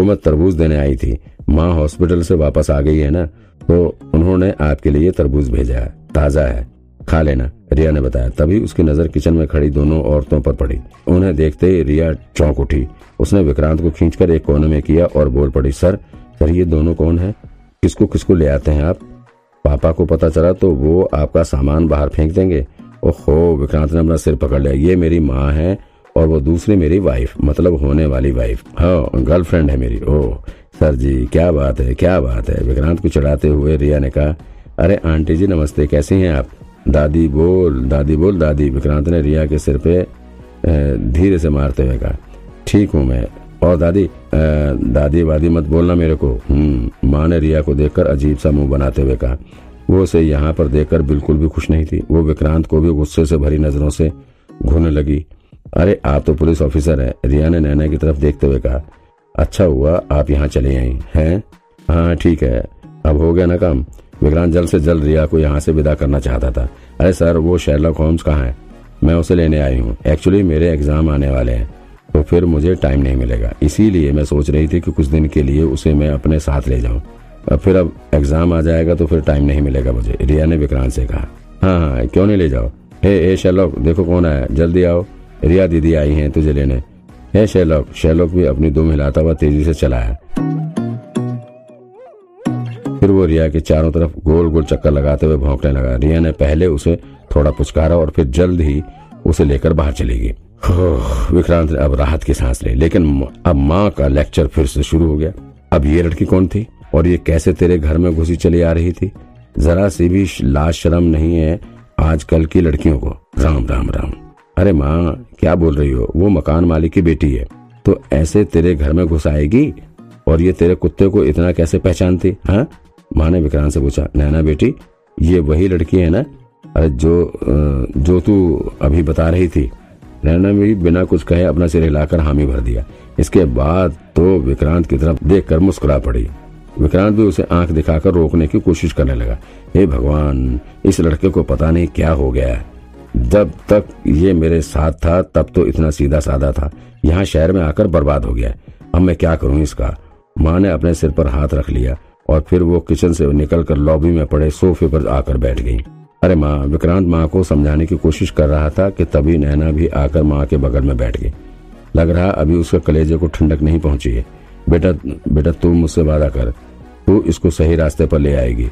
वो मैं तरबूज देने आई थी। माँ हॉस्पिटल से वापस आ गई है ना? तो उन्होंने आपके लिए तरबूज भेजा है। ताज़ा है। खा लेना, रिया ने बताया। तभी उसकी नज़र किचन में खड़ी दोनों औरतों पर पड़ी। उन्हें देखते ही रिया चौंक उठी। उसने विक्रांत को खींचकर एक कोने में किया और बोल पड़ी, सर सर, ये दोनों कौन है? किसको किसको ले आते हैं आप? पापा को पता चला तो वो आपका सामान बाहर फेंक देंगे? ओहो, विक्रांत ने अपना सिर पकड़ लिया। ये मेरी माँ है। और वो दूसरी मेरी वाइफ मतलब होने वाली वाइफ हाँ गर्लफ्रेंड है मेरी। ओह, सर जी, क्या बात है, क्या बात है। विक्रांत को चढ़ाते हुए रिया ने कहा, अरे, आंटी जी, नमस्ते, कैसी हैं आप? दादी, बोल दादी बोल, दादी। विक्रांत ने रिया के सिर पे धीरे से मारते हुए कहा, ठीक हूँ मैं। और दादी दादी वादी मत बोलना मेरे को। हम्म माँ ने रिया को देखकर अजीब सा मुँह बनाते हुए कहा, वो उसे यहाँ पर देखकर बिल्कुल भी खुश नहीं थी। वो विक्रांत को भी गुस्से से भरी नज़रों से घूरने लगी। अरे, आप तो पुलिस ऑफिसर है। रिया ने नैना की तरफ़ देखते हुए कहा अच्छा हुआ, आप यहाँ चले आई, हैं? हाँ ठीक है। अब हो गया ना काम। विक्रांत जल्द से जल्द रिया को यहाँ से विदा करना चाहता था। अरे सर, वो शेरलॉक होम्स कहाँ है? मैं उसे लेने आई हूँ। एक्चुअली मेरे एग्ज़ाम आने वाले हैं तो फिर मुझे टाइम नहीं मिलेगा। इसीलिए मैं सोच रही थी कि कुछ दिन के लिए उसे मैं अपने साथ ले जाऊँ। फिर अब एग्ज़ाम आ जाएगा तो फिर टाइम नहीं मिलेगा मुझे, रिया ने विक्रांत से कहा। हाँ हाँ क्यों नहीं ले जाओ? हे हे, शेरलॉक, देखो कौन आया जल्दी आओ। रिया दीदी आई हैं तुझे लेने। हे शेरलॉक शेरलॉक भी अपनी दुम हिलाता हुआ तेज़ी से चला है। फिर वो रिया के चारों तरफ़ गोल गोल चक्कर लगाते हुए भौंकने लगा। रिया ने पहले उसे थोड़ा पुचकारा और फिर जल्द ही उसे लेकर बाहर चली गई। विक्रांत ने अब राहत की सांस ली, लेकिन अब माँ का लेक्चर फिर से शुरू हो गया। अब ये लड़की कौन थी? और ये कैसे तेरे घर में घुसी चली आ रही थी? जरा सी भी लाज शर्म नहीं है आजकल की लड़कियों को। राम राम राम। अरे माँ, क्या बोल रही हो? वो मकान मालिक की बेटी है। तो ऐसे तेरे घर में घुस आएगी? और ये तेरे कुत्ते को इतना कैसे पहचानती? हाँ? माँ ने विक्रांत से पूछा, नैना बेटी, ये वही लड़की है ना? अरे जो जो तू अभी बता रही थी। नैना भी बिना कुछ कहे अपना सिर हिलाकर हामी भर दिया। इसके बाद तो विक्रांत की तरफ़ देखकर मुस्कुरा पड़ी। विक्रांत भी उसे आँख दिखाकर रोकने की कोशिश करने लगा। हे भगवान, इस लड़के को पता नहीं क्या हो गया जब तक ये मेरे साथ था, तब तो इतना सीधा साधा था। यहाँ शहर में आकर बर्बाद हो गया। अब मैं क्या करूँ इसका? माँ ने अपने सिर पर हाथ रख लिया और फिर वो किचन से निकल कर लॉबी में पड़े सोफे पर आकर बैठ गई। अरे माँ, विक्रांत माँ को समझाने की कोशिश कर रहा था कि तभी नैना भी आकर माँ के बगल में बैठ गई। लग रहा अभी उसके कलेजे को ठंडक नहीं पहुँची है। बेटा बेटा तू मुझसे वादा कर, तू इसको सही रास्ते पर ले आएगी।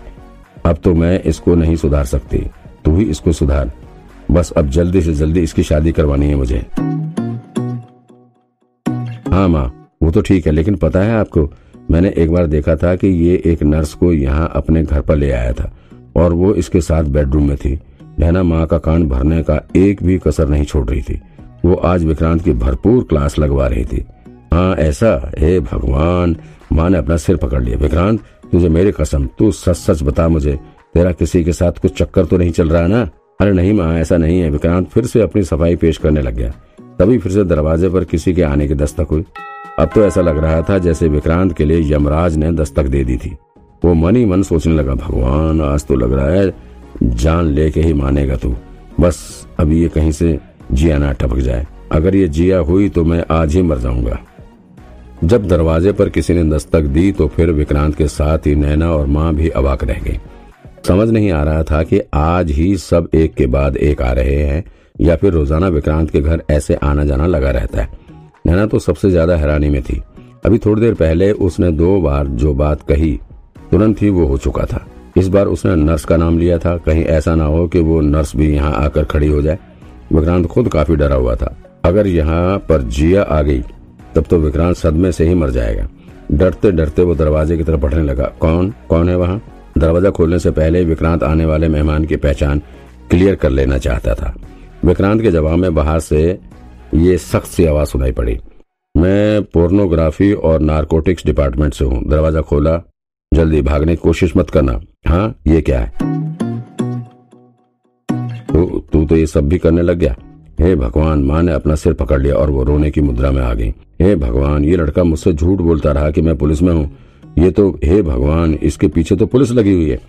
अब तो मैं इसको नहीं सुधार सकती। तू ही इसको सुधार। बस अब जल्दी से जल्दी इसकी शादी करवानी है मुझे। हाँ माँ, वो तो ठीक है, लेकिन पता है आपको, मैंने एक बार देखा था कि ये एक नर्स को यहाँ अपने घर पर ले आया था, और वो इसके साथ बेडरूम में थी। नैना माँ का कान भरने का एक भी कसर नहीं छोड़ रही थी। वो आज विक्रांत की भरपूर क्लास लगवा रही थी। हाँ ऐसा, हे भगवान, माँ ने अपना सिर पकड़ लिया। विक्रांत, तुझे मेरी कसम, तू सच सच बता मुझे, तेरा किसी के साथ कुछ चक्कर तो नहीं चल रहा ना? अरे नहीं माँ, ऐसा नहीं है। विक्रांत फिर से अपनी सफ़ाई पेश करने लग गया। तभी फिर से दरवाजे पर किसी के आने की दस्तक हुई। अब तो ऐसा लग रहा था जैसे विक्रांत के लिए यमराज ने दस्तक दे दी थी। वो मन ही मन सोचने लगा, भगवान, आज तो लग रहा है जान लेके ही मानेगा तू। बस अभी ये कहीं से जिया ना टपक जाए। अगर ये जिया हुई तो मैं आज ही मर जाऊँगा। जब दरवाजे पर किसी ने दस्तक दी तो फिर विक्रांत के साथ ही नैना और माँ भी अवाक रह गई। समझ नहीं आ रहा था कि आज ही सब एक के बाद एक आ रहे हैं, या फिर रोज़ाना विक्रांत के घर ऐसे आना जाना लगा रहता है। नैना तो सबसे ज़्यादा हैरानी में थी। अभी थोड़ी देर पहले उसने दो बार जो बात कही, तुरंत ही वो हो चुका था। इस बार उसने नर्स का नाम लिया था। कहीं ऐसा ना हो कि वो नर्स भी यहाँ आकर खड़ी हो जाए। विक्रांत खुद काफ़ी डरा हुआ था। अगर यहाँ पर जिया आ गई, तब तो विक्रांत सदमे से ही मर जाएगा। डरते डरते वो दरवाजे की तरफ़ बढ़ने लगा। कौन? कौन है वहाँ? दरवाज़ा खोलने से पहले विक्रांत आने वाले मेहमान की पहचान क्लियर कर लेना चाहता था। विक्रांत के जवाब में बाहर से ये सख्त सी आवाज़ सुनाई पड़ी। मैं पोर्नोग्राफी और नारकोटिक्स डिपार्टमेंट से हूँ। दरवाज़ा खोला। जल्दी भागने की कोशिश मत करना। हाँ ये क्या है? तू तू तो ये सब भी करने लग गया। हे भगवान, माँ ने अपना सिर पकड़ लिया और वो रोने की मुद्रा में आ गई। हे भगवान, ये लड़का मुझसे झूठ बोलता रहा कि मैं पुलिस में हूँ। ये तो हे भगवान, इसके पीछे तो पुलिस लगी हुई है।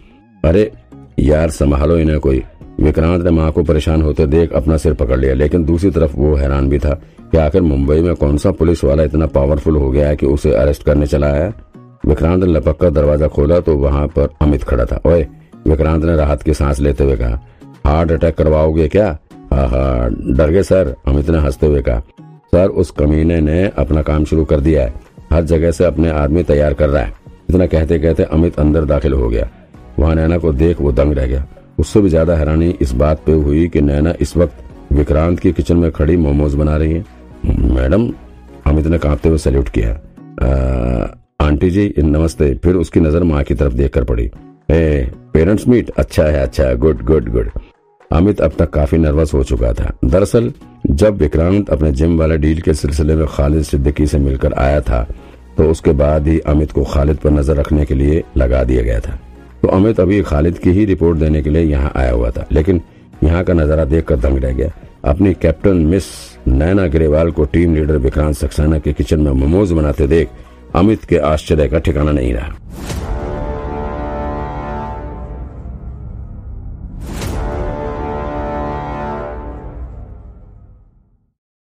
अरे, यार, संभालो इन्हें कोई। विक्रांत ने माँ को परेशान होते देख अपना सिर पकड़ लिया, लेकिन दूसरी तरफ़ वो हैरान भी था कि आखिर मुंबई में कौन सा पुलिस वाला इतना पावरफुल हो गया है कि उसे अरेस्ट करने चला आया विक्रांत ने लपक कर दरवाज़ा खोला तो वहाँ पर अमित खड़ा था। ओए, विक्रांत ने राहत की सांस लेते हुए कहा हार्ट अटैक करवाओगे क्या? हा हा, डर गए, सर, अमित ने हँसते हुए कहा। सर, उस कमीने ने अपना काम शुरू कर दिया है। हर जगह से अपने आदमी तैयार कर रहा है। इतना कहते कहते अमित अंदर दाखिल हो गया। वहाँ नैना को देख वो दंग रह गया। उससे भी ज़्यादा हैरानी इस बात पे हुई कि नैना इस वक्त विक्रांत की किचन में खड़ी मोमोज बना रही है। मैडम, अमित ने कांपते हुए सैल्यूट किया। आंटी जी, नमस्ते। फिर उसकी नज़र माँ की तरफ़ देखकर पड़ी। ए, पेरेंट्स मीट। अच्छा है अच्छा है। Good good good. अमित अब तक काफ़ी नर्वस हो चुका था। दरअसल, जब विक्रांत अपने जिम वाले डील के सिलसिले में खालिद सिद्दीकी से मिलकर आया था तो उसके बाद ही अमित को खालिद पर नज़र रखने के लिए लगा दिया गया था। तो अमित अभी खालिद की ही रिपोर्ट देने के लिए यहाँ आया हुआ था, लेकिन यहाँ का नज़ारा देखकर दंग रह गया। अपनी कैप्टन मिस नैना ग्रेवाल को टीम लीडर विक्रांत सक्सेना के किचन में मोमोज बनाते देख अमित के आश्चर्य का ठिकाना नहीं रहा।